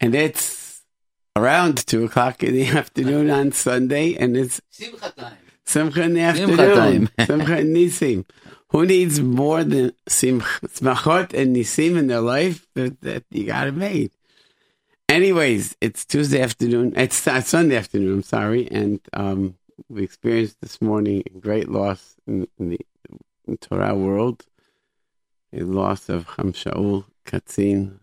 and it's around two o'clock in the afternoon on Sunday, and it's Simcha time. Simcha in the Simcha afternoon. time. Simcha and Nisim. Who needs more than Simcha, Smachot and Nisim in their life that, that you got it made? Anyways, it's Tuesday afternoon. It's uh, Sunday afternoon. I'm sorry, and um, we experienced this morning a great loss in, in the in Torah world. A loss of Ham Shaul Katzin,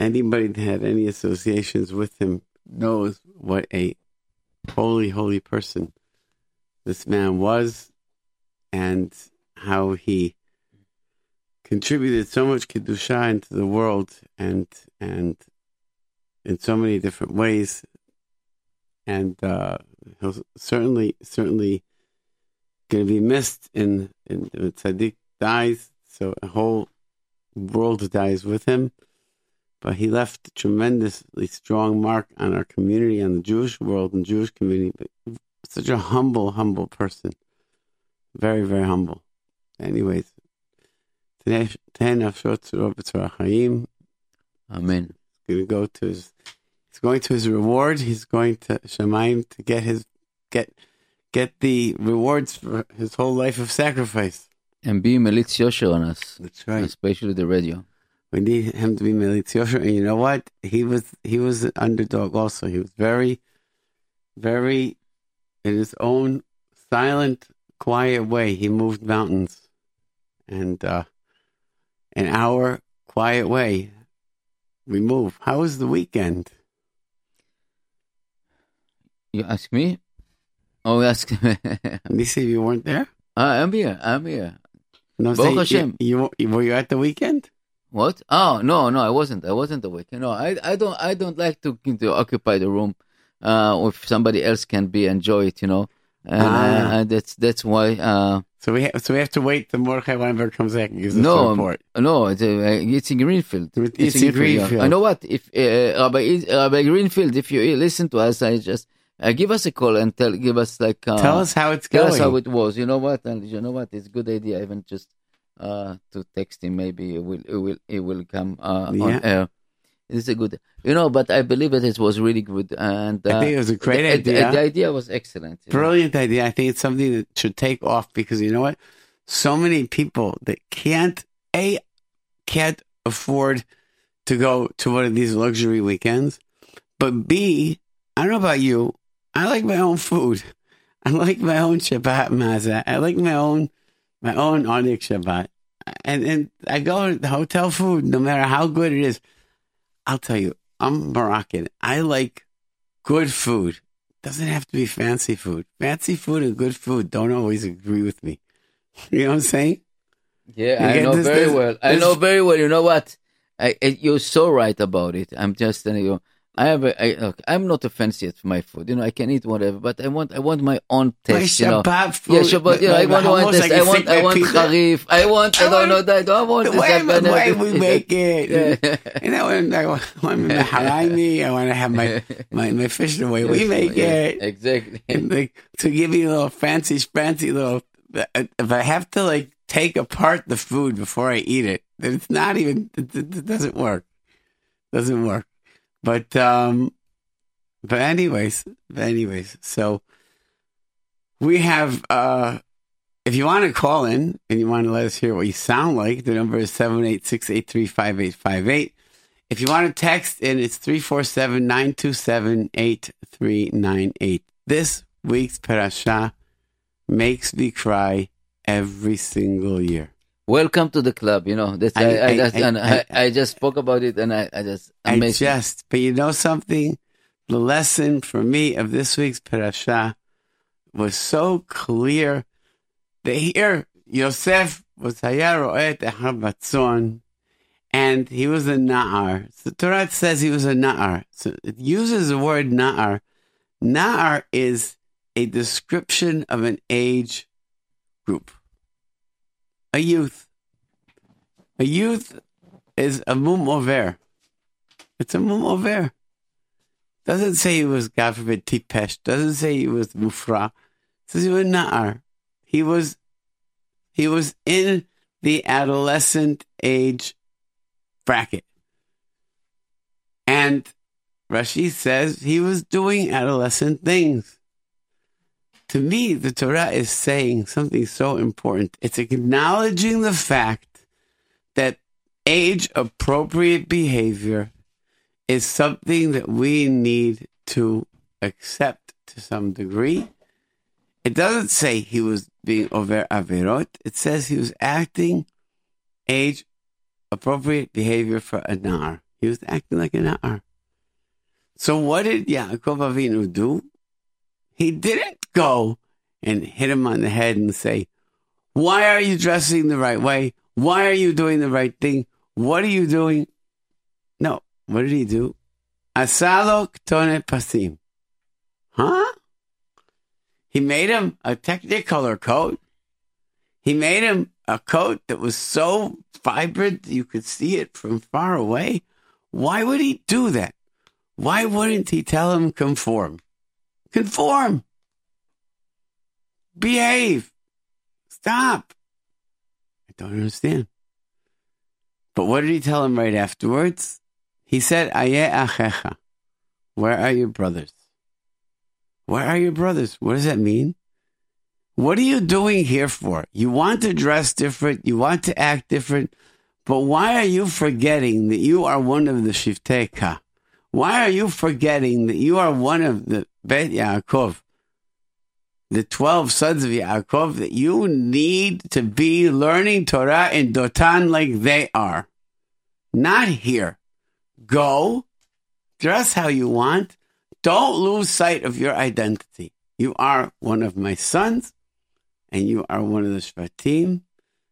Anybody that had any associations with him knows what a holy, holy person this man was, and how he contributed so much kedusha into the world, and and in so many different ways, and uh, he'll certainly, certainly going to be missed. In, in when tzaddik dies, so a whole world dies with him. But he left a tremendously strong mark on our community, on the Jewish world and Jewish community. But such a humble, humble person. Very, very humble. Anyways, ten nafshot tzurot b'tzorah chaim. Amen. Going to go to his. He's going to his reward. He's going to Shemaim to get his get get the rewards for his whole life of sacrifice. And be Melitz on us, That's right. especially the radio. We need him to be Melitz Yosher, and you know what? He was he was an underdog. Also, he was very, very, in his own silent, quiet way. He moved mountains, and uh, in our quiet way, we move. How was the weekend? You ask me? Oh, you ask me. Let me see if you weren't there. Ah, I'm here. I'm here. No, Baruch say, Hashem. You, you, were you at the weekend? What? Oh no, no, I wasn't. I wasn't awake. No, I, I don't, I don't like to to occupy the room. Uh, if somebody else can be enjoy it, you know. And, Ah. uh, and that's that's why. Uh, So we ha- so we have to wait till Mordechai Weinberg comes back and gives us no, report. no, it's, uh, it's in Greenfield. With It's in Greenfield. yeah. I know what. If uh, Rabbi, Rabbi Greenfield, if you listen to us, I just uh, give us a call and tell, give us like uh, Tell us how it's Tell going. us how it was. You know what? And you know what? It's a good idea. Even just uh, to text him. Maybe it will. It will. It will come uh, Yeah. on air. It's a good. You know, but I believe that it was really good. And uh, I think it was a great the, idea. The, idea was excellent. you know. Brilliant idea. I think it's something that should take off because you know what? So many people that can't a can't afford to go to one of these luxury weekends, but b I don't know about you. I like my own food. I like my own Shabbat maza. I like my own my own Oneg Shabbat. And and I go to the hotel food, no matter how good it is. I'll tell you, I'm Moroccan. I like good food. Doesn't have to be fancy food. Fancy food and good food don't always agree with me. You know what I'm saying? Yeah, You I know this- very this- well. I this- know very well. You know what? I, I, you're so right about it. I'm just telling you. I have a, I, look, I'm not a fancy at my food. You know, I can eat whatever, but I want, I want my own My taste. you know. Food. Yeah, Shabbat. Yeah, I my want, I want this. I want, I want harif. I want. I, I don't know that. I don't want The this. way, the way we make it. Yeah. You know, and I want my harami. I want to have my, my, my fish the way we make yeah, it. Exactly. And like, to give you a little fancy, fancy little. Uh, if I have to like take apart the food before I eat it, then it's not even. It, it doesn't work. Doesn't work. But um, but anyways, but anyways, so we have. uh If you want to call in and you want to let us hear what you sound like, the number is seven eight six eight three five eight five eight. If you want to text in, it's 347 927 8398. This week's parasha makes me cry every single year. Welcome to the club. You know, that's, I, I- I, just, I- I, just spoke about it, and I, I just amazing. I just, but you know something? The lesson for me of this week's parasha was so clear. that here, Yosef was Hayaroet Batzon, and he was a Na'ar. So Torah says he was a Na'ar. So it uses the word Na'ar. Na'ar is a description of an age group, a youth. A youth is a mum over. It's a mum over. Doesn't say he was, God forbid, tipesh. Doesn't say he was mufra. Says he was na'ar. He was, he was in the adolescent age bracket. And Rashi says he was doing adolescent things. To me, the Torah is saying something so important. It's acknowledging the fact that age appropriate behavior is something that we need to accept to some degree. It doesn't say he was being over averot. It says he was acting age appropriate behavior for a nar. He was acting like a nar. So what did Yaakov Avinu do? He didn't go and hit him on the head and say, why are you dressing the right way? Why are you doing the right thing? What are you doing? No. What did he do? Asalo ktone pasim. Huh? He made him a technicolor coat. He made him a coat that was so vibrant you could see it from far away. Why would he do that? Why wouldn't he tell him conform? Conform. Behave. Stop. I don't understand. But what did he tell him right afterwards? He said, Aye achecha. Where are your brothers? Where are your brothers? What does that mean? What are you doing here for? You want to dress different, you want to act different, but why are you forgetting that you are one of the Shifteka? Why are you forgetting that you are one of the Bet Yaakov, the 12 sons of Yaakov, that you need to be learning Torah in Dotan like they are? Not here. Go, dress how you want. Don't lose sight of your identity. You are one of my sons, and you are one of the Shvatim.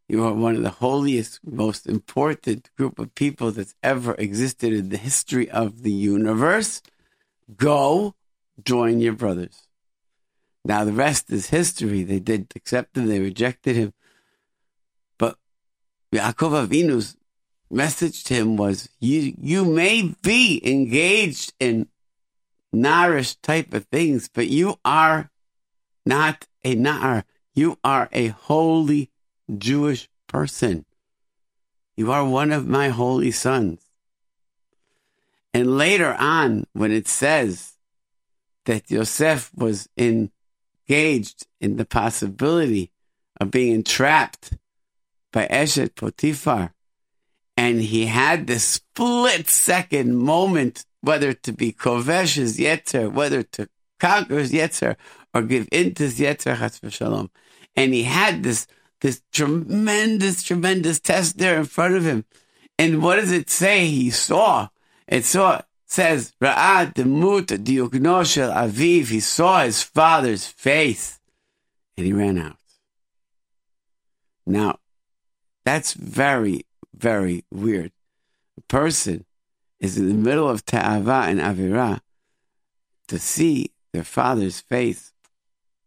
You are one of the holiest, most important group of people that's ever existed in the history of the universe. Go join your brothers. Now, the rest is history. They did accept him, they rejected him. But Yaakov Avinu's message to him was you, you may be engaged in narish type of things, but you are not a nar. You are a holy Jewish person. You are one of my holy sons. And later on, when it says that Yosef was engaged in the possibility of being entrapped by Eshet Potiphar, and he had this split second moment whether to be kovesh his yetzer, whether to conquer his yetzer, or give in to his yetzer. And he had this this tremendous, tremendous test there in front of him. And what does it say he saw? It saw, says, Ra'ad demut diukno shel aviv. He saw his father's face and he ran out. Now, that's very, very weird. A person is in the middle of ta'ava and avira to see their father's face.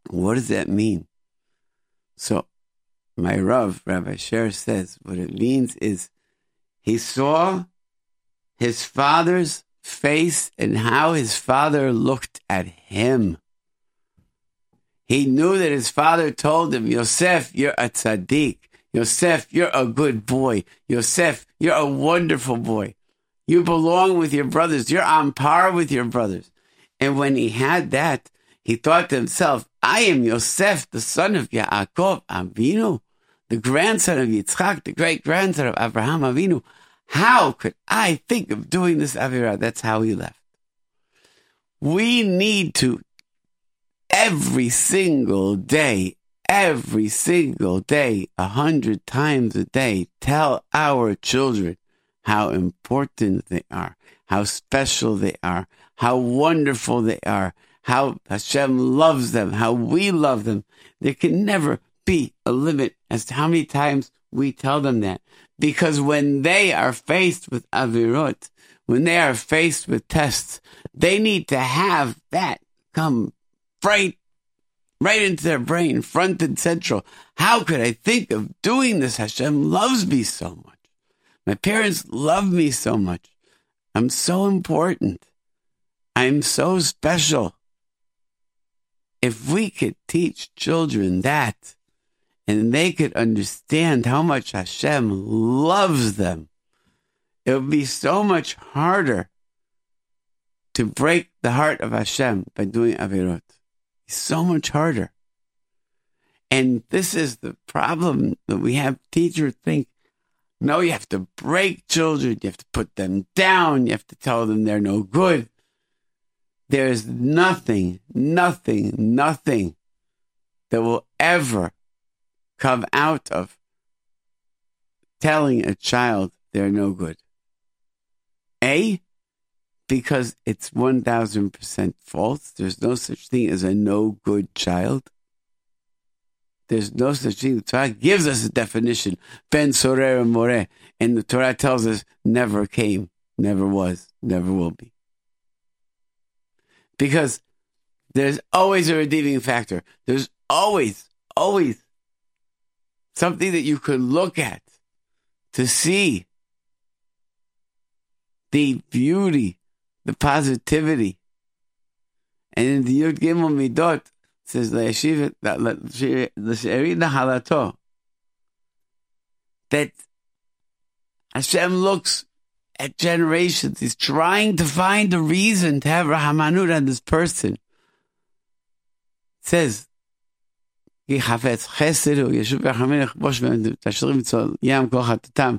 What does that mean? So my Rav, Rabbi Sher says, what it means is he saw his father's face and how his father looked at him. He knew that his father told him, Yosef, you're a tzaddik. Yosef, you're a good boy. Yosef, you're a wonderful boy. You belong with your brothers. You're on par with your brothers. And when he had that, he thought to himself, I am Yosef, the son of Yaakov Avinu the grandson of Yitzchak, the great grandson of Abraham Avinu. How could I think of doing this Avirah? That's how he left. We need to every single day, every single day, a hundred times a day, tell our children how important they are, how special they are, how wonderful they are, how Hashem loves them, how we love them. There can never be a limit as to how many times we tell them that. Because when they are faced with avirot, when they are faced with tests, they need to have that come right, right into their brain, front and central. How could I think of doing this? Hashem loves me so much. My parents love me so much. I'm so important. I'm so special. If we could teach children that, and they could understand how much Hashem loves them, It would be so much harder to break the heart of Hashem by doing Avirot. It's so much harder. And this is the problem that we have teachers think, no, you have to break children. You have to put them down. You have to tell them they're no good. There's nothing, nothing, nothing that will ever come out of telling a child they're no good. A, because it's 1000% false. There's no such thing as a no good child. There's no such thing. The Torah gives us a definition. Ben Sorer More. And the Torah tells us never came, never was, never will be. Because there's always a redeeming factor. There's always, always something that you could look at to see the beauty, the positivity. And in the Yud Gimel Midot, says halato that Hashem looks at generations. He's trying to find a reason to have Rahamanut on this person. Says, חפץ חסד הוא ישוב יחמלך בוש ותשרים צול ים כל חטאתם.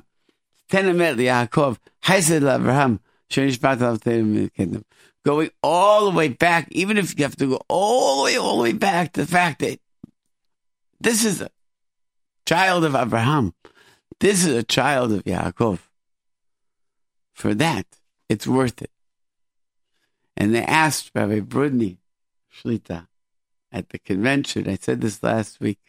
תן אמת ליעקב, חסד לאברהם, שנשבעת עליו תלם מקדם going all the way back, even if you have to go all the way, all the way back to the fact that this is a child of Abraham. This is a child of Yaakov. For that, it's worth it. And they asked Rabbi Brudny Shlita at the convention, I said this last week,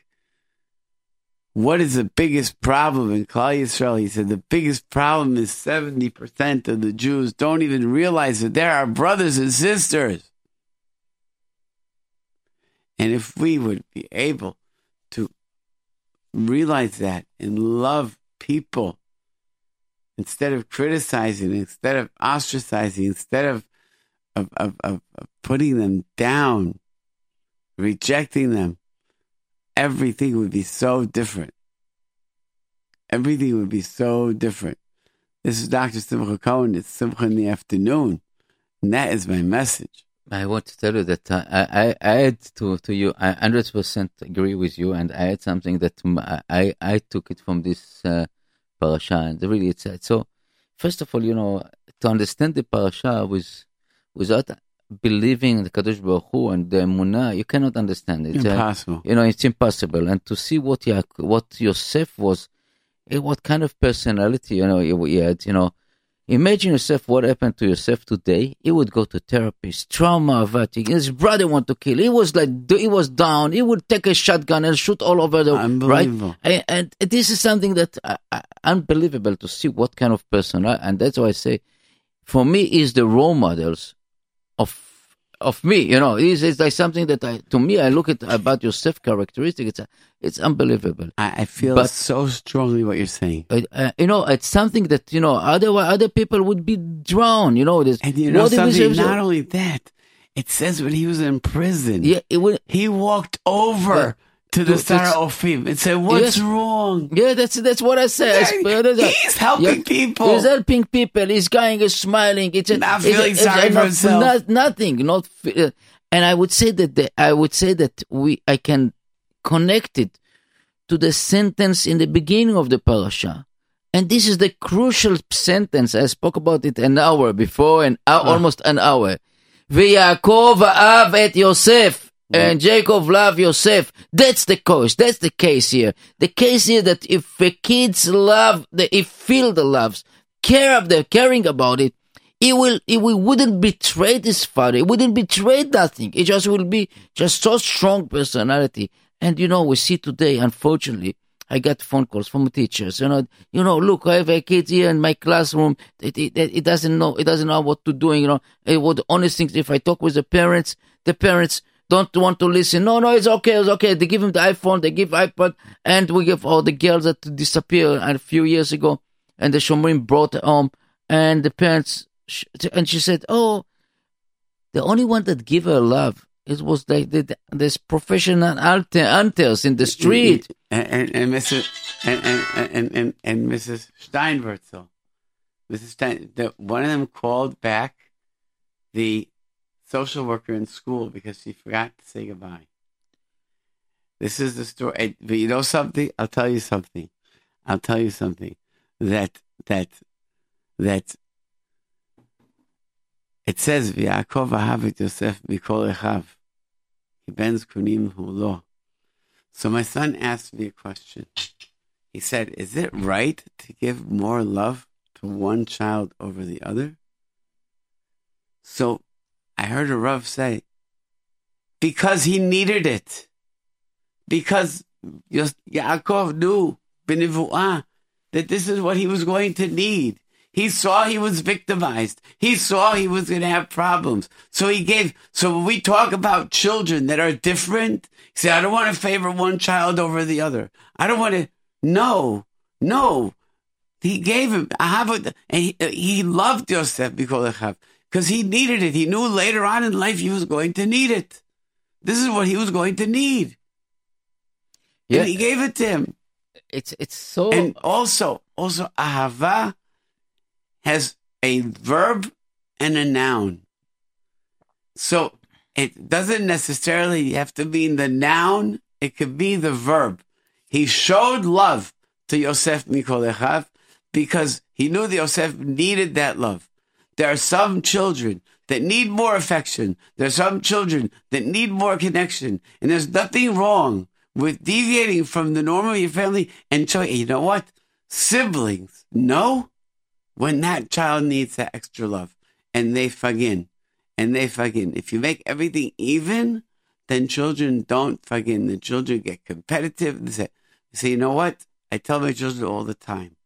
what is the biggest problem in Klal Yisrael? He said the biggest problem is 70% of the Jews don't even realize that there are our brothers and sisters. And if we would be able to realize that and love people instead of criticizing, instead of ostracizing, instead of, of, of, of putting them down, rejecting them, everything would be so different. Everything would be so different. This is Dr. Simcha Cohen. It's Simcha in the afternoon. And that is my message. I want to tell you that uh, I, I add to, to you, I 100% agree with you, and I add something that I, I took it from this uh, parasha, and really it's, it's so, first of all, you know, to understand the parasha with, without believing the Kadosh Baruch Hu and the Emunah, you cannot understand it. Uh, impossible. Uh, you know, it's impossible. And to see what Ya- what Yosef was, eh, what kind of personality, you know, he had, you know, imagine yourself what happened to Yosef today. He would go to therapist, trauma, fatigue. His brother want to kill. He was like, he was down. He would take a shotgun and shoot all over the, right? And, and this is something that uh, uh, unbelievable to see what kind of person. And that's why I say, for me, is the role models of of me. You know, it's, it's like something that I to me I look at about your self characteristic. It's a, it's unbelievable. I, I feel But- so strongly what you're saying. Uh, uh, you know, it's something that you know other other people would be drowned. You know, this. And you know something? Not only that, it says when he was in prison, yeah, it would. he walked over Yeah to the star of film and say, "What's yes. wrong?" Yeah, that's that's what I said. he's helping yeah. people. He's helping people. He's going, He's smiling. It's a, not it's feeling a, sorry for not, himself. Not, nothing. Not. Uh, and I would say that the, I would say that we I can connect it to the sentence in the beginning of the parasha. And this is the crucial sentence. I spoke about it an hour before, and uh, uh-huh. almost an hour. VeYakov Av et Yosef and Jacob love Yosef. That's the case. That's the case here. The case here that if the kids love, the, if feel the loves, care of the caring about it, he will, he will, wouldn't betray his father. He wouldn't betray nothing. It just will be just so strong personality. And you know, we see today, unfortunately, I get phone calls from teachers. You know, you know, look, I have a kid here in my classroom. It, it, it doesn't know, it doesn't know what to do. You know, eh, it would the honest thing. If I talk with the parents, the parents don't want to listen. No, no, it's okay, it's okay. They give him the iPhone, they give iPad, and we give all the girls that disappeared a few years ago, and the Shomrim brought home, and the parents, and she said, oh, the only one that give her love. It was like the, this professional hunters in the street. and and, and Mrs. And and, and and and Mrs. Steinwurzel Mrs. Stein, the, one of them called back the social worker in school because she forgot to say goodbye. This is the story. But you know something? I'll tell you something. I'll tell you something. That that that it says Yaakov ahav Yosef mikol echav. Ben's kunim hulo. So my son asked me a question. He said, "Is it right to give more love to one child over the other?" So I heard a Rav say, "Because he needed it." Because Yaakov knew that this is what he was going to need. He saw he was victimized. He saw he was going to have problems. So he gave, so when we talk about children that are different, say, I don't want to favor one child over the other. I don't want to, no, no. He gave him, I have a, he, he loved Yosef because he needed it. He knew later on in life he was going to need it. This is what he was going to need. Yeah. And he gave it to him. It's, it's so. And also, also, ahava has a verb and a noun. So it doesn't necessarily have to be in the noun, it could be the verb. He showed love to Yosef Mikolechav because he knew that Yosef needed that love. There are some children that need more affection. There are some children that need more connection. And there's nothing wrong with deviating from the norm of your family and showing, you know what? Siblings, no, when that child needs that extra love and they fagin and they fagin. If you make everything even, then children don't fagin. The children get competitive. They say, say, you know what? I tell my children all the time.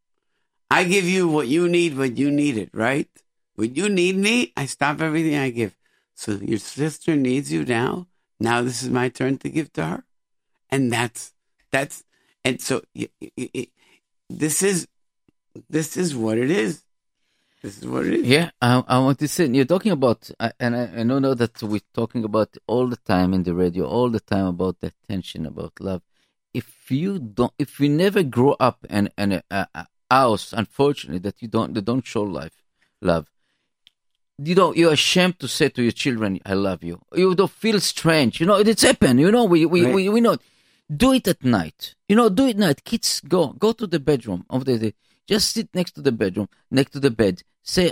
I give you what you need when you need it, right? When you need me, I stop everything I give. So your sister needs you now. Now this is my turn to give to her. And that's, that's, and so this is this is what it is. This is what it is. Yeah, I, I want to say you're talking about, and I, I know that we're talking about all the time in the radio, all the time about the attention, about love. If you don't, if you never grow up in, in a, a house, unfortunately, that you don't, they don't show life, love. You know, you're ashamed to say to your children, "I love you." You don't feel strange. You know, it's happened. You know, we we, right. we, we know. Do it at night. You know, do it at night. Kids, go go to the bedroom of the, the just sit next to the bedroom, next to the bed. Say,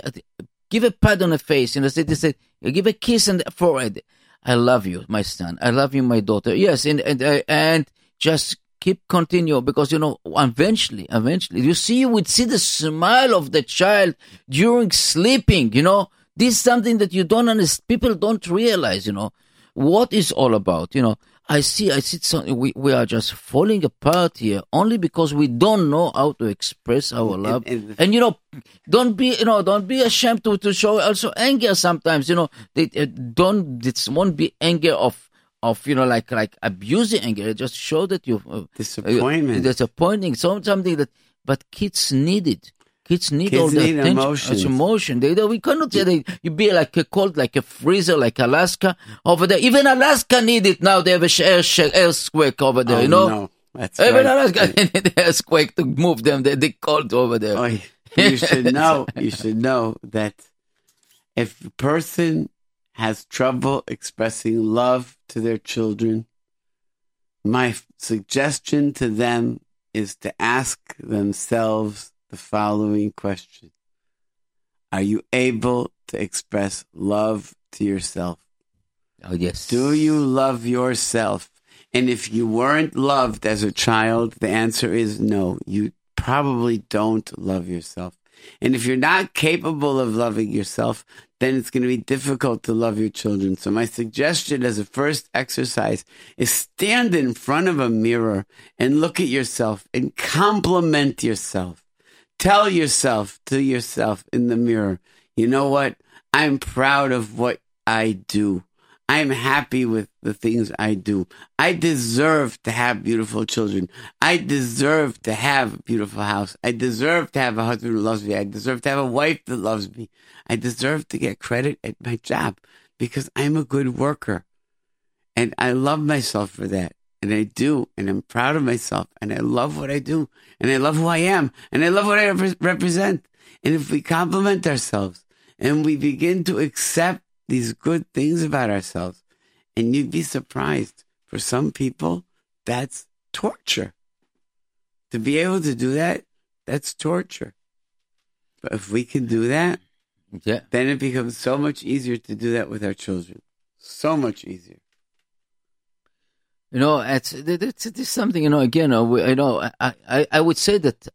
give a pat on the face. You know, say, they say, give a kiss on the forehead. I love you, my son. I love you, my daughter. Yes, and and uh, and just keep continue because you know eventually, eventually, you see, you would see the smile of the child during sleeping. You know, this is something that you don't understand. People don't realize. You know, what is all about. You know, I see, I see something. We, we are just falling apart here only because we don't know how to express our love. And, and, and you know, don't be, you know, don't be ashamed to, to show also anger sometimes, you know, they, uh, don't, it won't be anger of, of, you know, like, like abusing anger. Just show that you, uh, disappointment, uh, disappointing, so, something that, but kids need it. Kids need Kids all the need attention. Emotions. emotion. They, they, we cannot say they, you be like a cold, like a freezer, like Alaska over there. Even Alaska need it now. They have a air, earthquake over there. Oh, you know. No. That's Even right. Alaska need earthquake to move them. They, they cold over there. Oh, you should know. you should know that if a person has trouble expressing love to their children, my suggestion to them is to ask themselves the following question Are you able to express love to yourself? Oh, yes. Do you love yourself? And if you weren't loved as a child, the answer is no. You probably don't love yourself. And if you're not capable of loving yourself, then it's going to be difficult to love your children. So my suggestion as a first exercise is stand in front of a mirror and look at yourself and compliment yourself. Tell yourself to yourself in the mirror, you know what? I'm proud of what I do. I'm happy with the things I do. I deserve to have beautiful children. I deserve to have a beautiful house. I deserve to have a husband who loves me. I deserve to have a wife that loves me. I deserve to get credit at my job because I'm a good worker. And I love myself for that and I do, and I'm proud of myself, and I love what I do, and I love who I am, and I love what I rep- represent. And if we compliment ourselves and we begin to accept these good things about ourselves, and you'd be surprised, for some people, that's torture. To be able to do that, that's torture. But if we can do that, Yeah. then it becomes so much easier to do that with our children. So much easier. You know, it's, it's, it's something, you know, again, you know, I, I, I would say that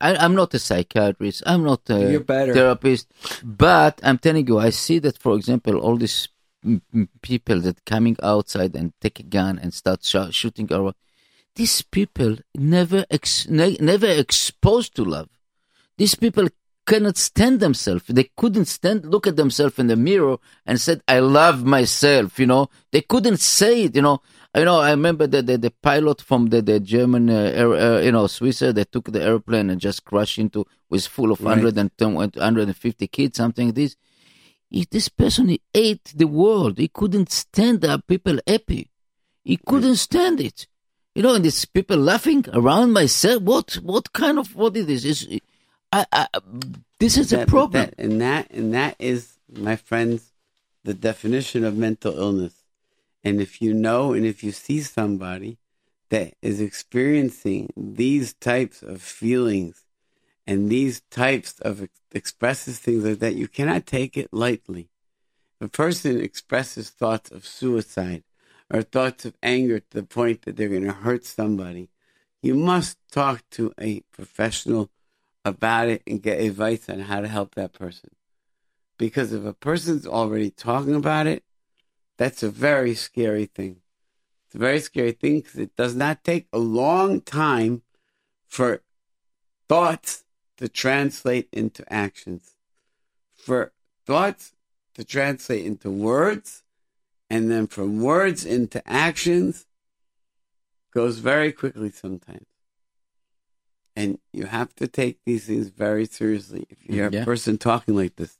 I, I'm not a psychiatrist. I'm not a therapist. But I'm telling you, I see that, for example, all these people that coming outside and take a gun and start sh- shooting around, these people never, ex- ne- never exposed to love. These people cannot stand themselves. They couldn't stand, look at themselves in the mirror and said, I love myself, you know. They couldn't say it, you know. You know, I remember the, the, the pilot from the, the German, uh, air, uh, you know, Swissair, they took the airplane and just crashed into, was full of Right. 110, 150 kids, something like this. If this person, he ate the world. He couldn't stand that people happy. He couldn't stand it. You know, and these people laughing around myself. What, what kind of, what is? Is I, I, this is a That- problem. that- and that and that is, my friends, the definition of mental illness. And if you know and if you see somebody that is experiencing these types of feelings and these types of ex- expresses things like that, you cannot take it lightly. If a person expresses thoughts of suicide or thoughts of anger to the point that they're going to hurt somebody, you must talk to a professional about it and get advice on how to help that person. Because if a person's already talking about it, that's a very scary thing. It's a very scary thing because it does not take a long time for thoughts to translate into actions, for thoughts to translate into words, and then from words into actions goes very quickly sometimes. And you have to take these things very seriously if you hear Yeah. a person talking like this.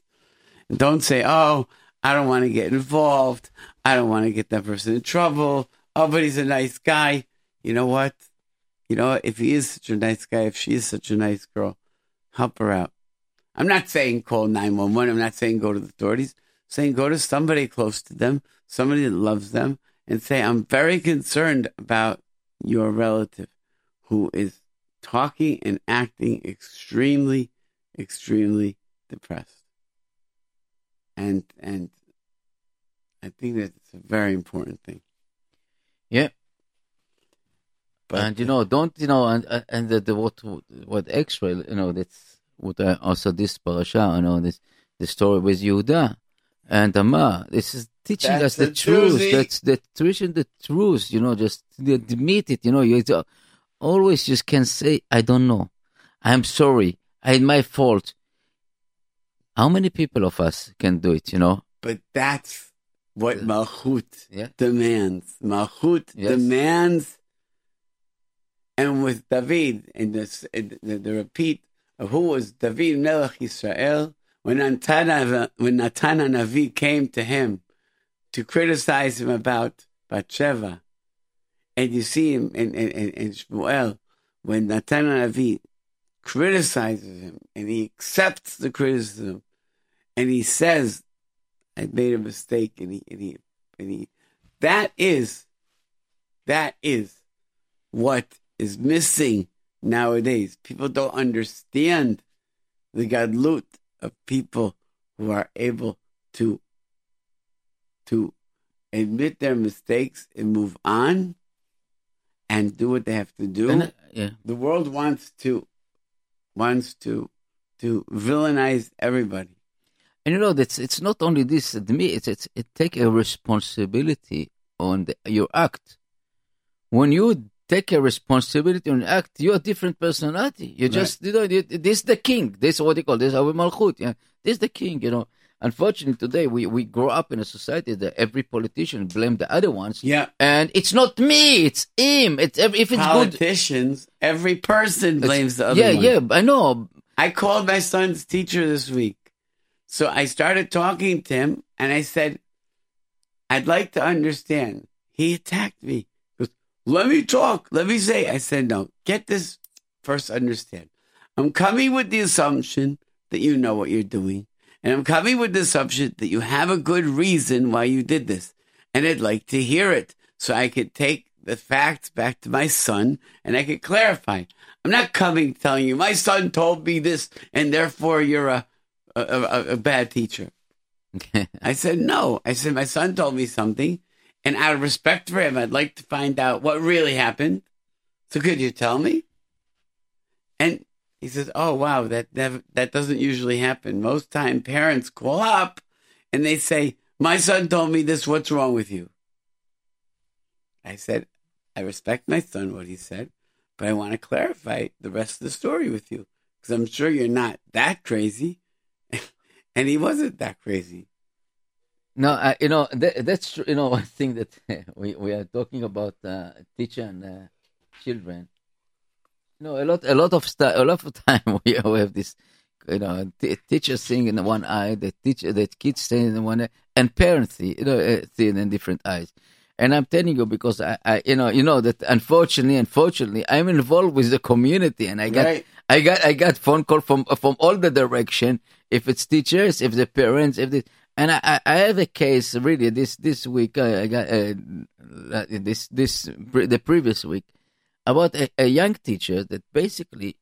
And don't say, oh, I don't want to get involved. I don't want to get that person in trouble. Oh, but he's a nice guy. You know what? You know, if he is such a nice guy, if she is such a nice girl, help her out. I'm not saying call 911. I'm not saying go to the authorities. I'm saying go to somebody close to them, somebody that loves them, and say, I'm very concerned about your relative who is talking and acting extremely, extremely depressed. And and I think that it's a very important thing. Yeah. But and you know, don't you know, and and- the, the what what extra, you know, that's what I also this parasha, you know, this the story with Yehuda and Tamar. This is teaching That's us the, the truth. truth. That's the teaching the truth. You know, just admit it. You know, you always just can say, I don't know, I'm sorry, I my fault. How many people of us can do it? You know, But that's what Malchut Yeah. demands. Malchut Yes. demands. And with David, in this, in the, the repeat of who was David Melech Israel, when Natan, when Natan Navi came to him to criticize him about Bathsheba, and you see him in, in, in, in Shmuel, when Natan Navi criticizes him and he accepts the criticism and he says, I made a mistake and he and he and he that is that is what is missing nowadays. People don't understand the gadlut of people who are able to to admit their mistakes and move on and do what they have to do uh, yeah. the world wants to wants to to villainize everybody. And you know that's it's not only this. Me, it's, it's it take a responsibility on the, your act. When you take a responsibility on act, you're a different personality. You just you know you, this is the king. This is what they call this our malchut. Yeah, this is the king. You know. Unfortunately, today we, we grow up in a society that every politician blame the other ones. Yeah. And it's not me, it's him. It's if it's good. Politicians, every person blames the other yeah, one. yeah, I know. I called my son's teacher this week. So I started talking to him and I said, I'd like to understand. He attacked me. He goes, let me talk. Let me say. I said, no, get this first understand. I'm coming with the assumption that you know what you're doing. And I'm coming with the assumption that you have a good reason why you did this. And I'd like to hear it so I could take the facts back to my son and I could clarify. I'm not coming telling you, my son told me this and therefore you're a, a, a, a bad teacher. I said, no. I said, my son told me something. And out of respect for him, I'd like to find out what really happened. So could you tell me? And he says, "Oh wow, that never, that doesn't usually happen. Most time, parents call up and they say, "My son told me this. What's wrong with you?" I said, "I respect my son what he said, but I want to clarify the rest of the story with you because I'm sure you're not that crazy." and he wasn't that crazy. No, uh, you know that, that's. You know one thing that we we are talking about uh, teacher and uh, children. Know, a lot a lot of st- a lot of time we, have this. You know, t- teacher seeing in one eye, the teacher, the kids seeing in one eye, and parents see, you know, uh, seeing in different eyes. And I'm telling you because I, I, you know, you know that unfortunately, unfortunately, I'm involved with the community, and I got, Right. I got, I got phone call from from all the direction. If it's teachers, if the parents, if the, and I, I have a case really this this week. I, I got uh, uh, this this pre- the previous week about a, a young teacher that basically,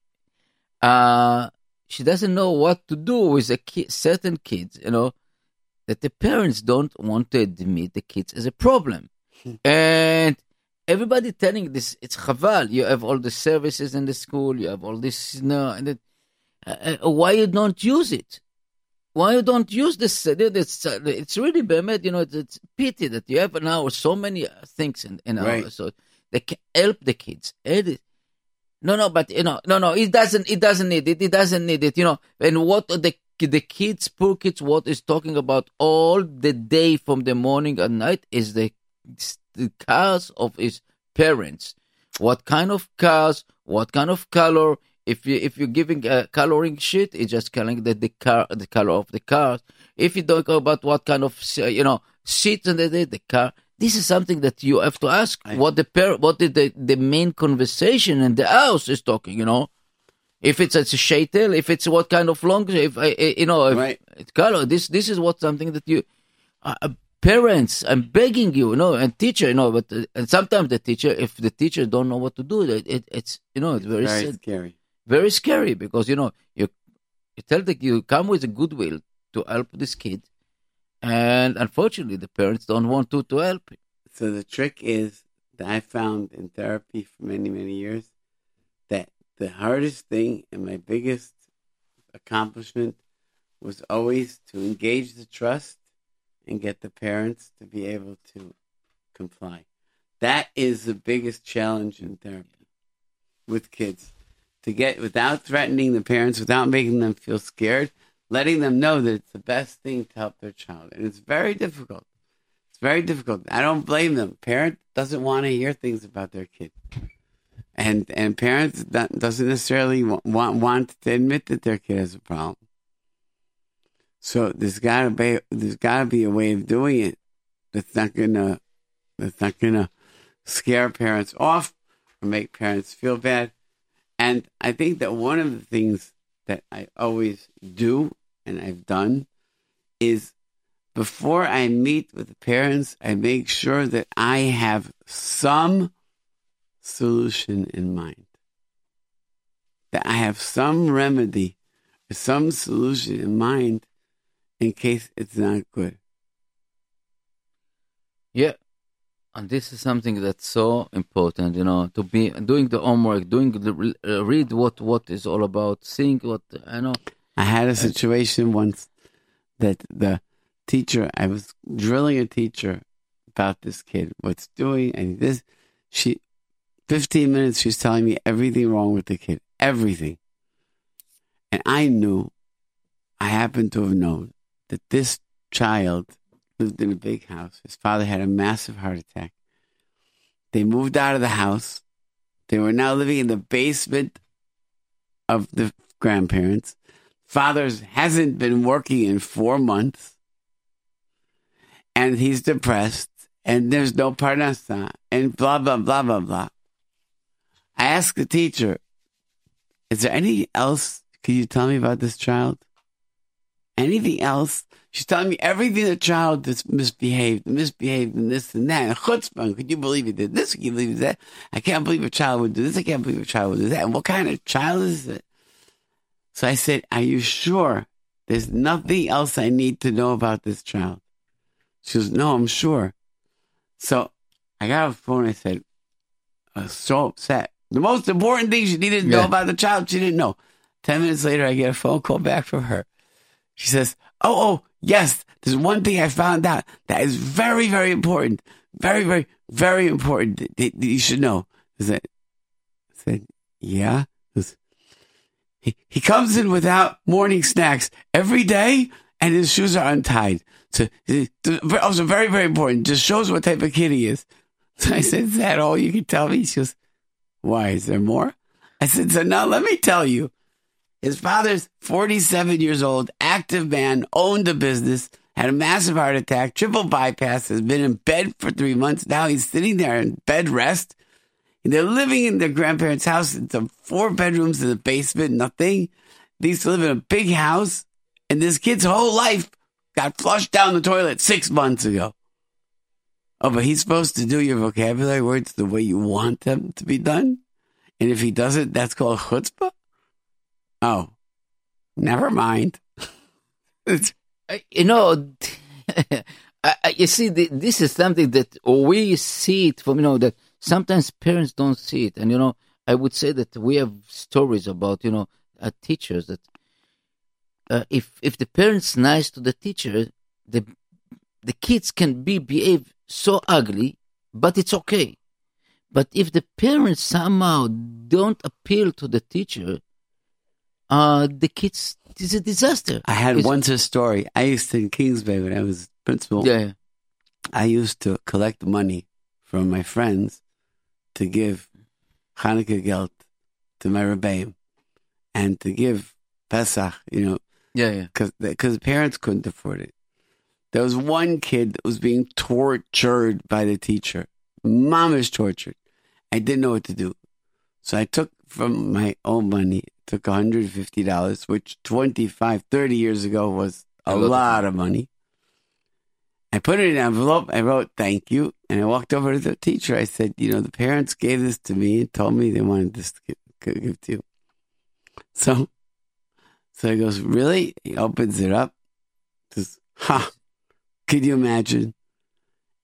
uh, she doesn't know what to do with a ki- certain kids. You know, that the parents don't want to admit the kids as a problem. and everybody telling this, it's chaval. You have all the services in the school, you have all this, you know, and it, uh, uh, why you don't use it? Why you don't use this? Uh, this uh, it's really bemet, you know, it's, it's pity that you have now so many things in, in our, Right. so they can help the kids. No, no, but you know, no, no, it doesn't, it doesn't need it. It doesn't need it. You know, and what the the kids, poor kids, what is talking about all the day from the morning and night is the, the cars of his parents. What kind of cars? What kind of color? If you if you're giving a coloring sheet, it's just calling the the car the color of the cars. If you don't go about what kind of you know seats and the the car, this is something that you have to ask. I- what the par- what the, the the main conversation in the house is talking. You know, if it's it's a shaitel, if it's what kind of long, if I you know, if Right. it's color. This this is what something that you. Uh, uh, parents i'm begging you you know and teacher you know but uh, and sometimes the teacher if the teacher don't know what to do it, it it's you know it's very Very sad scary. very scary because you know you you tell that you come with a goodwill to help this kid, and unfortunately the parents don't want to to help. So the trick is that I found in therapy for many, many years that the hardest thing and my biggest accomplishment was always to engage the trust and get the parents to be able to comply. That is the biggest challenge in therapy with kids. To get without threatening the parents, without making them feel scared, letting them know that it's the best thing to help their child. And it's very difficult. It's very difficult. I don't blame them. Parent doesn't want to hear things about their kid, and and parents do- doesn't necessarily wa- want want to admit that their kid has a problem. So there's gotta be there's gotta be a way of doing it that's not gonna that's not gonna scare parents off or make parents feel bad. And I think that one of the things that I always do and I've done is before I meet with the parents, I make sure that I have some solution in mind. That I have some remedy, some solution in mind in case it's not good. Yeah, and this is something that's so important. You know, to be doing the homework, doing the uh, read what what is all about, seeing what I know. I had a situation once that the teacher, I was drilling a teacher about this kid, what's doing, and this, she, 15 minutes, she's telling me everything wrong with the kid, everything. And I knew, I happened to have known that this child lived in a big house. His father had a massive heart attack. They moved out of the house. They were now living in the basement of the grandparents. Father hasn't been working in four months, and he's depressed, and there's no parnasa, and blah blah blah blah blah. I asked the teacher, "Is there any else? Can you tell me about this child?" anything else. She's telling me everything the child that's misbehaved, misbehaved, and this and that. And chutzpah, could you believe he did this? Could you believe that? I can't believe a child would do this. I can't believe a child would do that. And what kind of child is it? So I said, Are you sure there's nothing else I need to know about this child? She goes, No, I'm sure. So I got a phone. I said, I was so upset. The most important thing she needed to know Yeah. about the child, she didn't know. Ten minutes later, I get a phone call back from her. She says, Oh, oh, yes, there's one thing I found out that is very, very important. Very, very, very important that, you should know. I said, I said Yeah. Goes, He, he comes in without morning snacks every day and his shoes are untied. So, also very, very important. Just shows what type of kid he is. So I said, Is that all you can tell me? She goes, Why? Is there more? I said, So now let me tell you. His father's 47 years old, active man, owned a business, had a massive heart attack, triple bypass, has been in bed for three months. Now he's sitting there in bed rest. They're living in their grandparents' house. It's four bedrooms in the basement, nothing. They used to live in a big house, and this kid's whole life got flushed down the toilet six months ago. Oh, but he's supposed to do your vocabulary words the way you want them to be done? And if he doesn't, that's called chutzpah? Oh, never mind. Uh, you know, you see, this is something that we see it from, you know, that sometimes parents don't see it. And, you know, I would say that we have stories about, you know, uh, teachers that uh, if, if the parent's nice to the teacher, the, the kids can be behave so ugly, but it's okay. But if the parents somehow don't appeal to the teacher, uh, the kids, it's a disaster. I had It's- once a story. I used to in Kings Bay when I was principal. Yeah. I used to collect money from my friends to give Hanukkah gelt to my rebbeim and to give Pesach, you know, Yeah, yeah. because because parents couldn't afford it. There was one kid that was being tortured by the teacher. Mom is tortured. I didn't know what to do. So I took from my own money, took $150, which 25, 30 years ago was a, A lot of lot of money. I put it in an envelope. I wrote thank you. And I walked over to the teacher. I said, you know, the parents gave this to me and told me they wanted this to give, give to you. So, so he goes, really? He opens it up. Says, ha, can you imagine?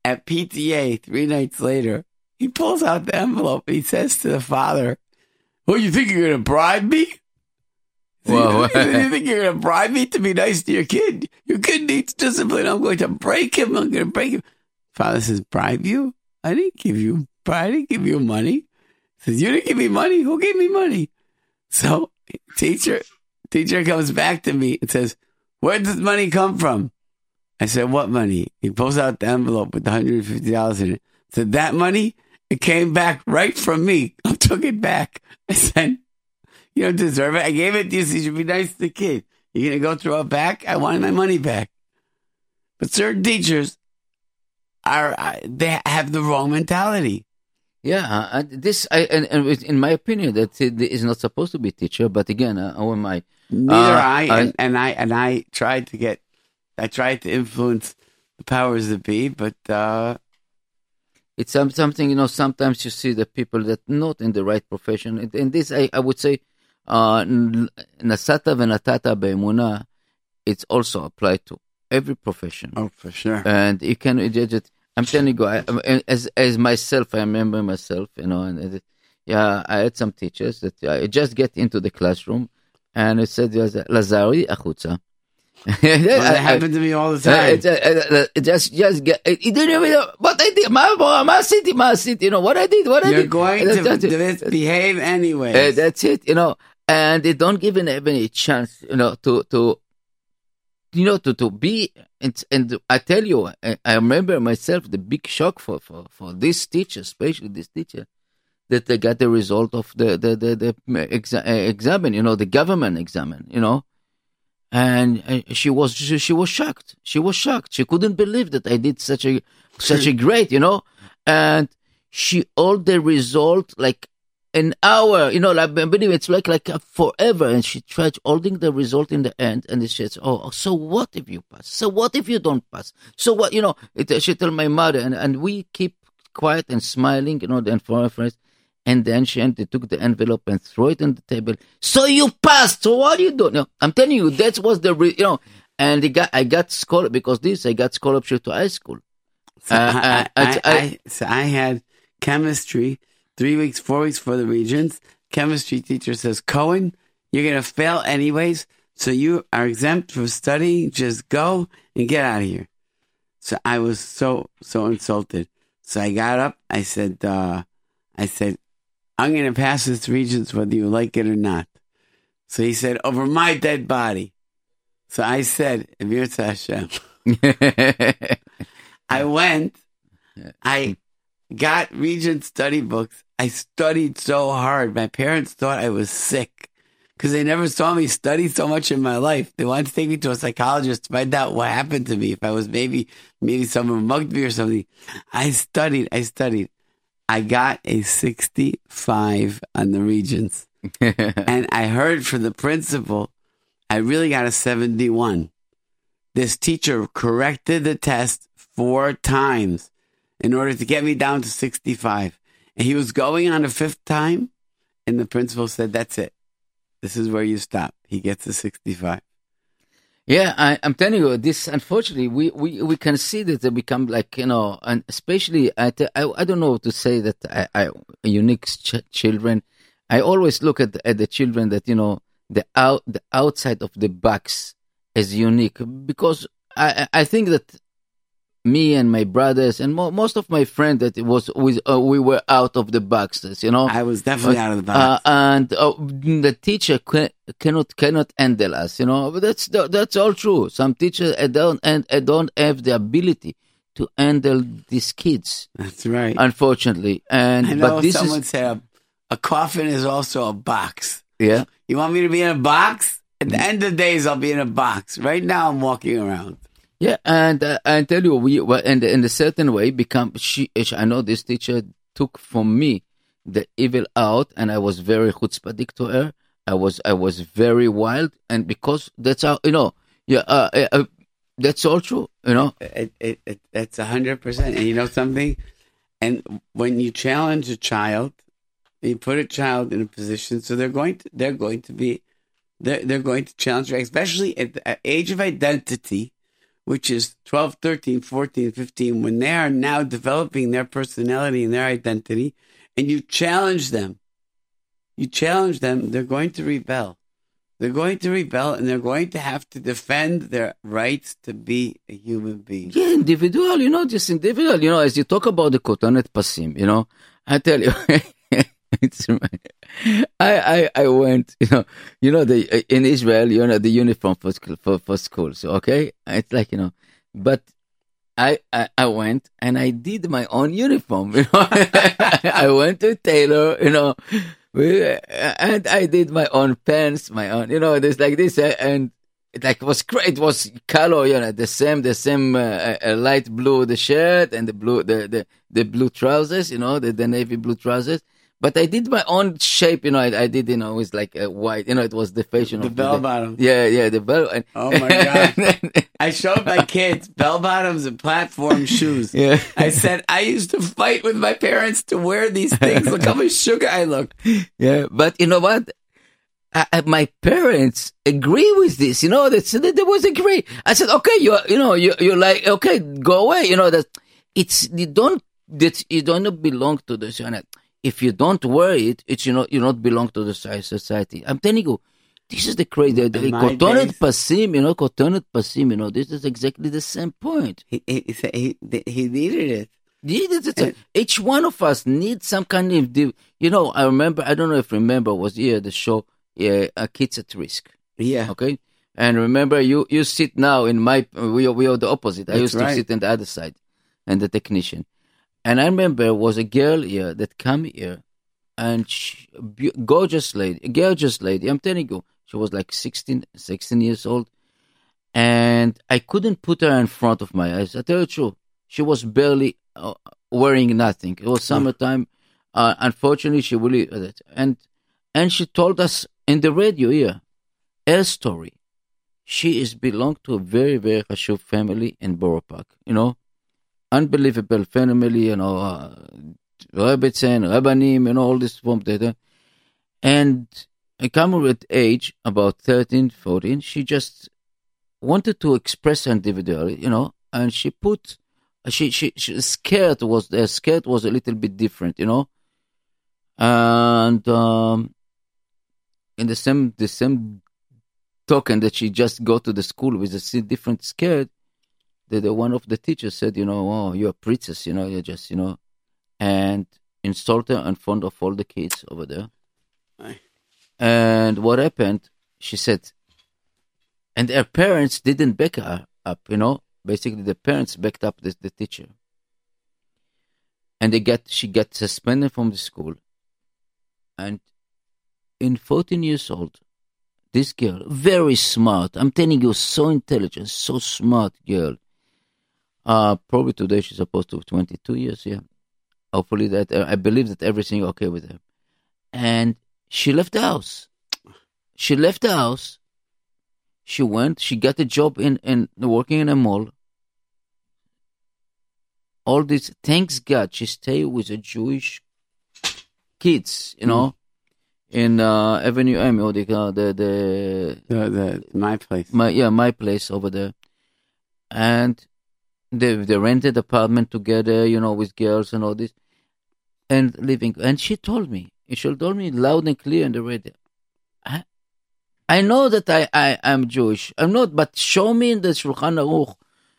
At PTA, three nights later, he pulls out the envelope. He says to the father, "What you think you're going to bribe me? Whoa. you think you're going to bribe me to be nice to your kid? Your kid needs discipline. I'm going to break him. I'm going to break him. Father says, bribe you? I didn't give you, bribe. I didn't give you money. He says, you didn't give me money. Who gave me money? So teacher, teacher comes back to me and says, where did this money come from? I said, what money? He pulls out the envelope with the $150 in it. Said, that money? It came back right from me. I took it back. I said, you don't deserve it. I gave it to you so you should be nice to the kid. You're going to go throw it back? I wanted my money back. But certain teachers are, they have the wrong mentality. Yeah, uh, this I and, and in my opinion that is not supposed to be teacher, but again, uh, how am I? Neither Uh, I, I- and, and I and I tried to get, I tried to influence the powers that be, but uh, It's some, something you know. Sometimes you see the people that not in the right profession, and, and this I, I would say, uh, nasata venatata be'emuna, it's also applied to every profession. oh, for sure. and you can judge it. I'm telling you, I, as as myself, I remember myself, you know, and it, yeah, I had some teachers that I just get into the classroom, and it said, "Lazari achutza." Well, that happened to me all the time. just, just get. He didn't even know what I did. Ma, ma, city, my city. You know what I did. What I You're did. going That's- to that's it. misbehave anyway. Uh, that's it, you know. And they don't give them any chance, you know, to to you know to to be. And, and I tell you, I, I remember myself the big shock for for for this teacher, especially this teacher, that they got the result of the the the, the exa- uh, exam, you know, the government exam, you know. And she was she, she was shocked. She was shocked. She couldn't believe that I did such a such a great, you know. And she all the result like an hour, you know, like believe it's like like uh, forever. And she tried holding the result in the end, and she says, "Oh, so what if you pass? So what if you don't pass? So what? You know?" It, she told my mother, and and we keep quiet and smiling, you know, then for our friends. And then she and they took the envelope and threw it on the table. So you passed. So what do you do? No, I'm telling you, that was the re- you know. And I got I got scholar because this I got scholarship to high school. So, Uh, I, uh, I, I- I, so I had chemistry three weeks, four weeks for the regents. Chemistry teacher says, Cohen, you're going to fail anyways. So you are exempt from studying. Just go and get out of here. So I was so, so insulted. So I got up. I said, uh, I said, I'm going to pass this regents whether you like it or not. So he said, over my dead body. So I said, if you're Hashem. I went. I got Regent study books. I studied so hard. My parents thought I was sick because they never saw me study so much in my life. They wanted to take me to a psychologist to find out what happened to me. If I was maybe, maybe someone mugged me or something. I studied. I studied. I got a 65 on the Regents. and I heard from the principal, I really got a 71 this teacher corrected the test four times in order to get me down to 65. And he was going on the fifth time, and the principal said, That's it. This is where you stop. He gets to 65. Yeah, I, I'm telling you, this unfortunately, we, we, we can see that they become like you know, and especially I don't know to say that I, I unique ch- children. I always look at at the children that you know the out the outside of the box is unique because I I think that me and my brothers and mo- most of my friends that it was we uh, we were out of the boxes, you know. I was definitely out of the Uh, box. and uh, the teacher ca- cannot cannot handle us, you know. But that's that's all true. Some teachers uh, don't and uh, don't have the ability to handle these kids, That's right. unfortunately. And I know but this someone is said a, a coffin is also a box. yeah. You want me to be in a box? At the end of the days, I'll be in a box. Right now, I'm walking around. Yeah, and uh, I tell you, we well, and in a certain way become she. I know this teacher took from me the evil out, and I was very chutzpahdik to her. I was I was very wild, and because that's how you know. Yeah, uh, uh, uh, that's all true. You know. It, it, it, that's a hundred percent. And you know something? And when you challenge a child, you put a child in a position, so they're going to they're going to be they're, they're going to challenge you, especially at the age of identity, which is 12, 13, 14, 15, when they are now developing their personality and their identity, and you challenge them. You challenge them, they're going to rebel. They're going to rebel and they're going to have to defend their rights to be a human being. Yeah, individual. You know, just individual. You know, as you talk about the kotonet pasim, you know, I tell you. It's, I, I I went you know you know the in Israel you know the uniform for school for, for schools So, okay? It's like you know but I, I I went and I did my own uniform you know? I went to tailor you know and I did my own pants my own you know there's like this uh, and it like was great it was color you know the same the same uh, uh, light blue the shirt and the blue the the, the blue trousers you know the, the navy blue trousers but I did my own shape, you know. I, I did, you know, it was like a white, you know, it was the fashion of The of bell day. bottom. Yeah, yeah, the bell. And, Oh my God. I showed my kids bell bottoms and platform shoes. Yeah. I said I used to fight with my parents to wear these things. Look how much sugar I look. yeah, but you know what? I, my parents agree with this. You know, that they, they was agree. I said, okay, you you know you you're like okay, go away. You know that it's you don't that you don't belong to the society. If you don't wear it, it's you know you don't belong to the society. I'm telling you. This is the crazy. The, the In my Kotonet pasim, you know, Kotonet pasim, you know, this is exactly the same point. He, he, he he, needed it. That's- that's- each one of us needs some kind of, you know, I remember, I don't know if remember, was here the show, yeah, uh, Kids at Risk. Yeah. Okay. And remember, you, you sit now in my, we are, we are the opposite. I That's used to sit on the other side and the technician. And I remember was a girl here that come here and she, gorgeous lady, gorgeous lady. I'm telling you, she was like 16, 16 years old. And I couldn't put her in front of my eyes. I tell you the truth. She was barely uh, wearing nothing. It was summertime. uh, unfortunately, she leave it. And and she told us in the radio here her story. She is belonged to a very very Hashuv family in Borough Park. You know, unbelievable family. You know, uh, Rebbetzin, Rabbanim, and all this from there. And I come with age about 13, 14. She just wanted to express her individuality, you know, and she put she she, she skirt was the skirt was a little bit different, you know, and um, in the same the same token that she just go to the school with a different skirt, the, the one of the teachers said, you know, oh, you're a princess, you know, you're just, you know, and installed her in front of all the kids over there. Aye. And what happened? She said, and her parents didn't back her up, you know. Basically, the parents backed up the, the teacher, and they get she got suspended from the school. And in 14 years old, this girl, very smart. I'm telling you, so intelligent, so smart girl. Uh, probably today she's supposed to have 22 years. Yeah, hopefully that uh, I believe that everything okay with her. And she left the house. She left the house. She went. She got a job in in working in a mall. All this, thanks God, she stayed with a Jewish kids. You know, in uh, Avenue M, or the uh, the the The, the, my place. my yeah my place over there, and they they rented apartment together, you know, with girls and all this, and living. And she told me, she told me loud and clear in the radio. I, I know that I I am Jewish. I'm not, but show me in the Shulchan Aruch.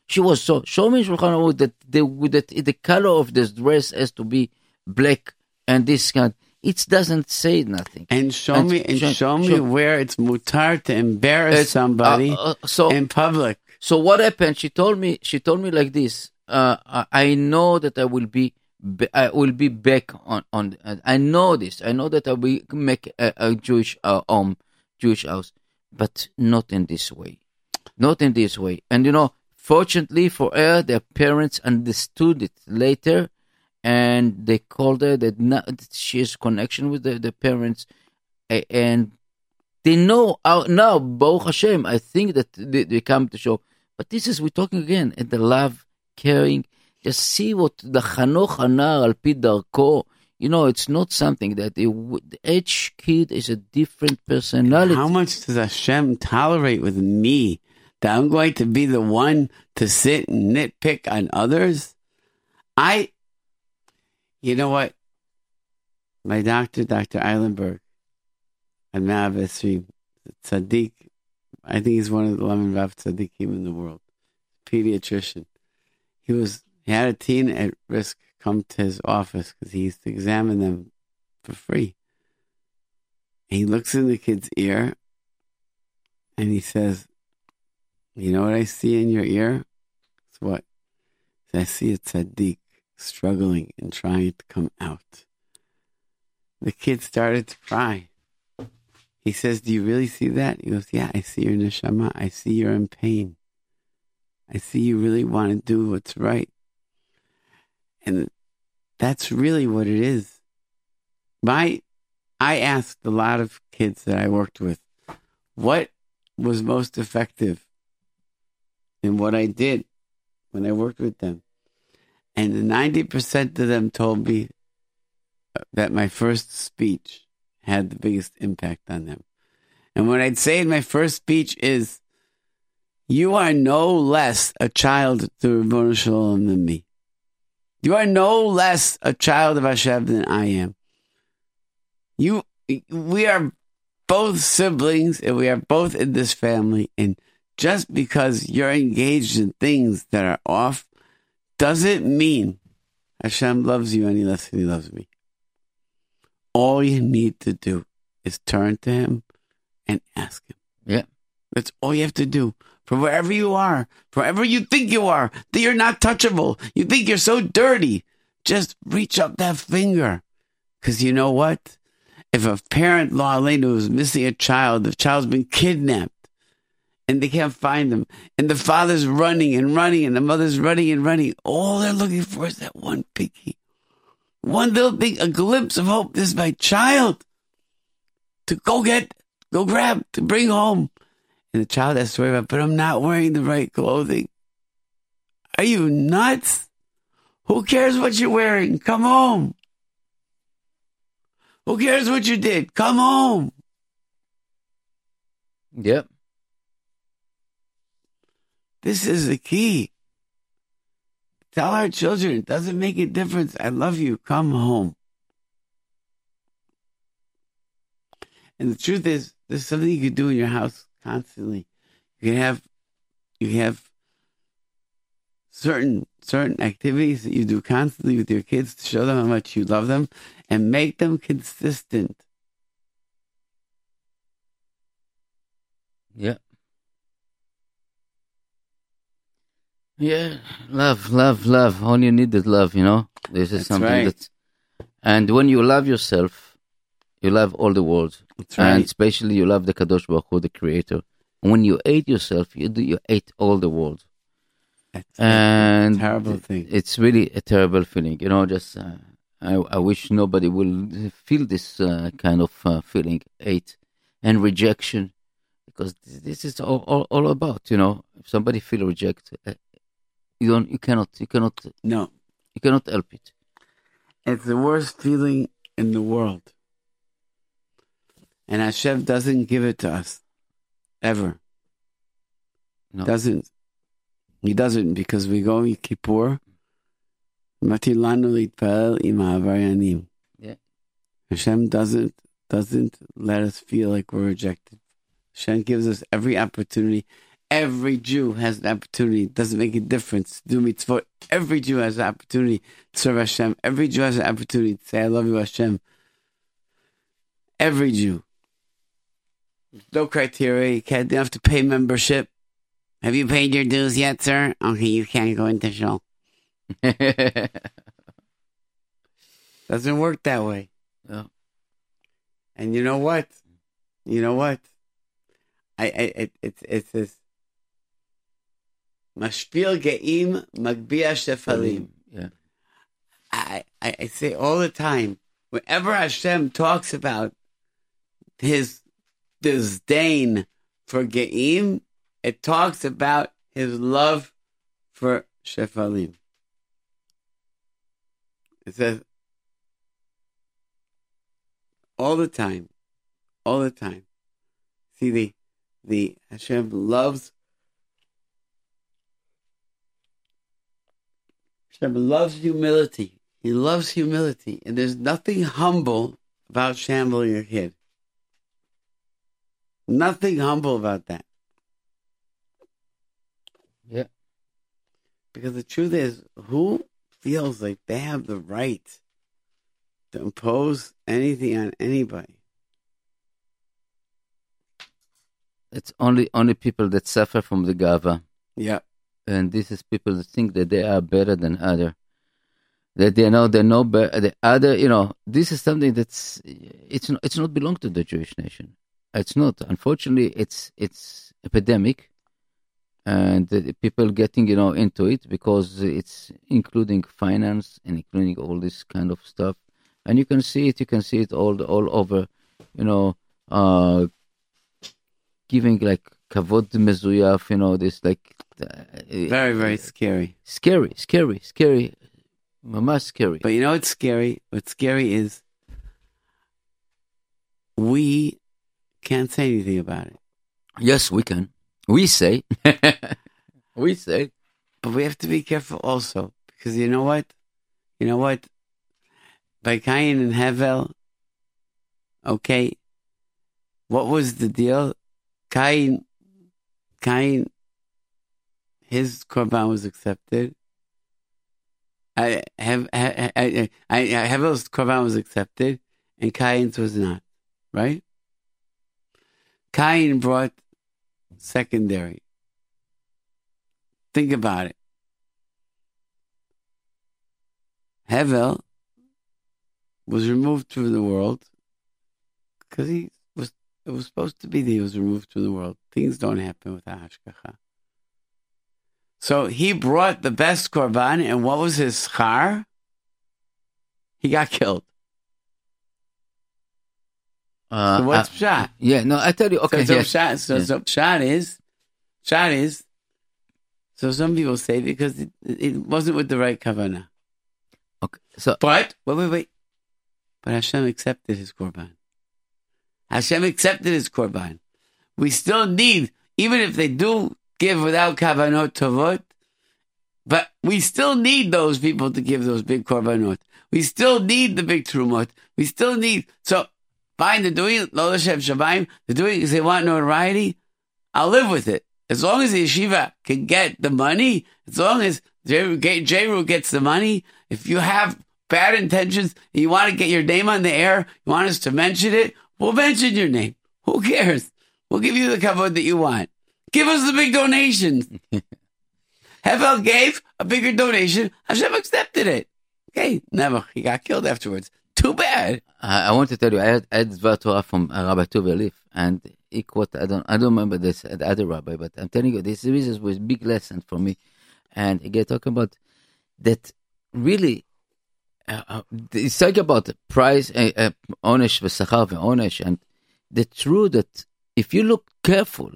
She was so show me in Shulchan Aruch that the that the color of this dress has to be black and this kind. It doesn't say nothing. and show And me and show- show, me show- where it's mutar to embarrass somebody uh, uh, so in public. So what happened? She told me. She told me like this. Uh, I, know that I will be. I will be back on on. I know this. I know that I will make a, a Jewish uh, home, Jewish house, but not in this way. Not in this way. And you know, fortunately for her, their parents understood it later, and they called her that, not, she has connection with the, the parents, and they know how, now, Baruch Hashem, I think that they, they come to show. But this is, we're talking again, at the love, caring. Just see what the Chanoch Anar al darko. You know, it's not something that it, each kid is a different personality. How much does Hashem tolerate with me that I'm going to be the one to sit and nitpick on others? I, you know what? My doctor, Dr. Eilenberg, a Mavesri Tzaddik, I think he's one of the Lamed Vav Tzaddikim in the world, pediatrician. He was, he had a teen at risk come to his office because he used to examine them for free. He looks in the kid's ear and he says, You know what I see in your ear? It's what? I see a tzaddik struggling and trying to come out. The kid started to cry. He says, Do you really see that? He goes, Yeah, I see your neshama. I see you're in pain. I see you really want to do what's right. And that's really what it is. My I asked a lot of kids that I worked with, what was most effective in what I did when I worked with them. And 90% of them told me uh, that my first speech had the biggest impact on them. And what I'd say in my first speech is, you are no less a child to Ribono Shel Olam than me. You are no less a child of Hashem than I am. You, we are both siblings and we are both in this family. And just because you're engaged in things that are off doesn't mean Hashem loves you any less than he loves me. All you need to do is turn to him and ask him. Yeah. That's all you have to do. From wherever you are, wherever you think you are, that you're not touchable. You think you're so dirty. Just reach up that finger. Because you know what? If a parent, lo aleinu, is missing a child, the child's been kidnapped and they can't find them, and the father's running and running and the mother's running and running, all they're looking for is that one piggy. One little thing, a glimpse of hope. This is my child to go get, go grab, to bring home. And the child has to worry about, but I'm not wearing the right clothing. Are you nuts? Who cares what you're wearing? Come home. Who cares what you did? Come home. Yep. This is the key. Tell our children, it doesn't make a difference. I love you. Come home. And the truth is, there's something you can do in your house constantly. You can have, you can have certain certain activities that you do constantly with your kids to show them how much you love them and make them consistent. Yeah. Yeah, love, love, love. All you need is love, you know? This is That's something right. that's. And when you love yourself, you love all the world. That's And right. especially you love the Kadosh Baruch Hu, the Creator. And when you hate yourself, you do you hate all the world. That's And a terrible thing. it's really a terrible feeling, you know. Just uh, I, I wish nobody will feel this uh, kind of uh, feeling, hate and rejection, because this is all, all, all about, you know. If somebody feel reject, uh, you don't, you cannot, you cannot, No, you cannot help it. it's the worst feeling in the world. And Hashem doesn't give it to us. Ever. No. Doesn't. He doesn't because we go in Kippur. Matilanu litpa'el im ha'avarayanim. Yeah. Hashem doesn't doesn't let us feel like we're rejected. Hashem gives us every opportunity. Every Jew has an opportunity. It doesn't make a difference. Do mitzvot. Every Jew has an opportunity to serve Hashem. Every Jew has an opportunity to say, I love you, Hashem. Every Jew. No criteria. You can't you have to pay membership. Have you paid your dues yet, sir? Okay, you can't go into show. Doesn't work that way. Yeah. And you know what? You know what? I, I it, it's it's this. Mashpil geim magbia shefalim. yeah. I, I I say all the time, whenever Hashem talks about his disdain for geim, it talks about his love for shefalim. It says all the time, all the time. See the the Hashem loves Hashem loves humility. He loves humility, and there's nothing humble about shambling your kid. Nothing humble about that. Yeah. Because the truth is, who feels like they have the right to impose anything on anybody? It's only only people that suffer from the gava, Yeah. And this is people that think that they are better than other, that they know they know better. The other, you know, this is something that's it's not, it's not belong to the Jewish nation. It's not. Unfortunately, it's it's epidemic, and people getting you know into it because it's including finance and including all this kind of stuff, and you can see it. You can see it all all over, you know. Uh, giving like kavod mezuyaf, you know, this like uh, Very, very scary. scary, scary, scary, mama scary. But you know what's scary? What's scary is we can't say anything about it. yes, we can. We say, we say, But we have to be careful also because you know what? You know what? By Cain and Hevel, okay, what was the deal? Cain, Cain, his korban was accepted. I have, I, I, I, Hevel's korban was accepted, and Cain's was not. Right? Cain brought secondary. Think about it. Hevel was removed from the world because he. It was supposed to be that he was removed from the world. Things don't happen without hashgacha. So he brought the best korban, and what was his schar? He got killed. Uh, So what's uh, shot? yeah, no, I tell you. Okay, so, so yes. shot. So, Yeah. so shot is, shot is. So some people say because it, it wasn't with the right kavanah. okay. So But wait, wait, wait. But Hashem accepted his korban. Hashem accepted his korban. We still need, even if they do give without kavanot tovot, but we still need those people to give those big korbanot. We still need the big trumot. We still need so. Fine, they're doing it. Lo Hashem Shabayim. They're doing because they want notoriety. I'll live with it as long as the yeshiva can get the money. As long as Jeru gets the money. If you have bad intentions you want to get your name on the air, you want us to mention it, we'll mention your name. Who cares? We'll give you the cover that you want. Give us the big donations. Hevel gave a bigger donation. Hashem accepted it. Okay, never. He got killed afterwards. Too bad. I, I want to tell you, I had, I had Dvar Torah from Rabbi Tuva Leaf, and he quote, I don't, I don't remember this the other rabbi, but I'm telling you, this this was a big lesson for me. And he get talking about that really, uh, uh, he's talking about the price, uh, uh, onesh v'sachar ve'onesh, and the truth that if you look careful,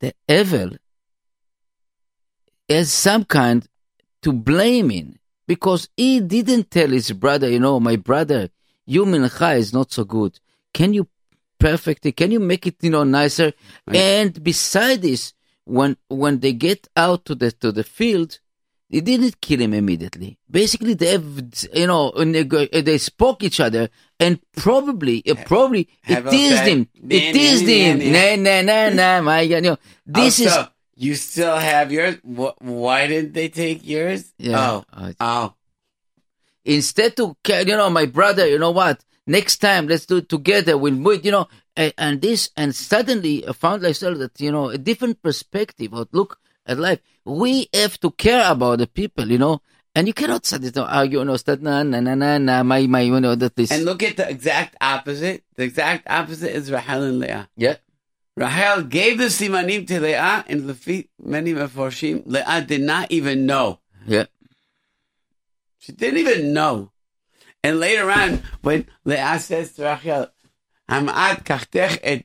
the evil has some kind to blame in because he didn't tell his brother, you know, my brother, your mincha is not so good. Can you perfect it? Can you make it, you know, nicer? And beside this, when when they get out to the to the field, they didn't kill him immediately. Basically, they have, you know, they, spoke each other, and probably, uh, probably it Have a teased him. Nah, It teased nah, him. nah, Nah, nah, nah, my God, you know, this is Also, you still have yours. Wh- Why didn't they take yours? Yeah. Oh, Uh, oh. instead to you know my brother you know what next time let's do it together we'll it you know and, and this and suddenly I found myself that you know a different perspective or look at life we have to care about the people you know and you cannot there and argue you know that na na na na na my my you know that this And look at the exact opposite. The exact opposite is Rahel and Leah. yeah Rahel gave the simanim to Leah, and Lefi, many Meforshim, Leah did not even know. yeah She didn't even know. And later on, when Leah says to Rachel, "Hamad kachtech et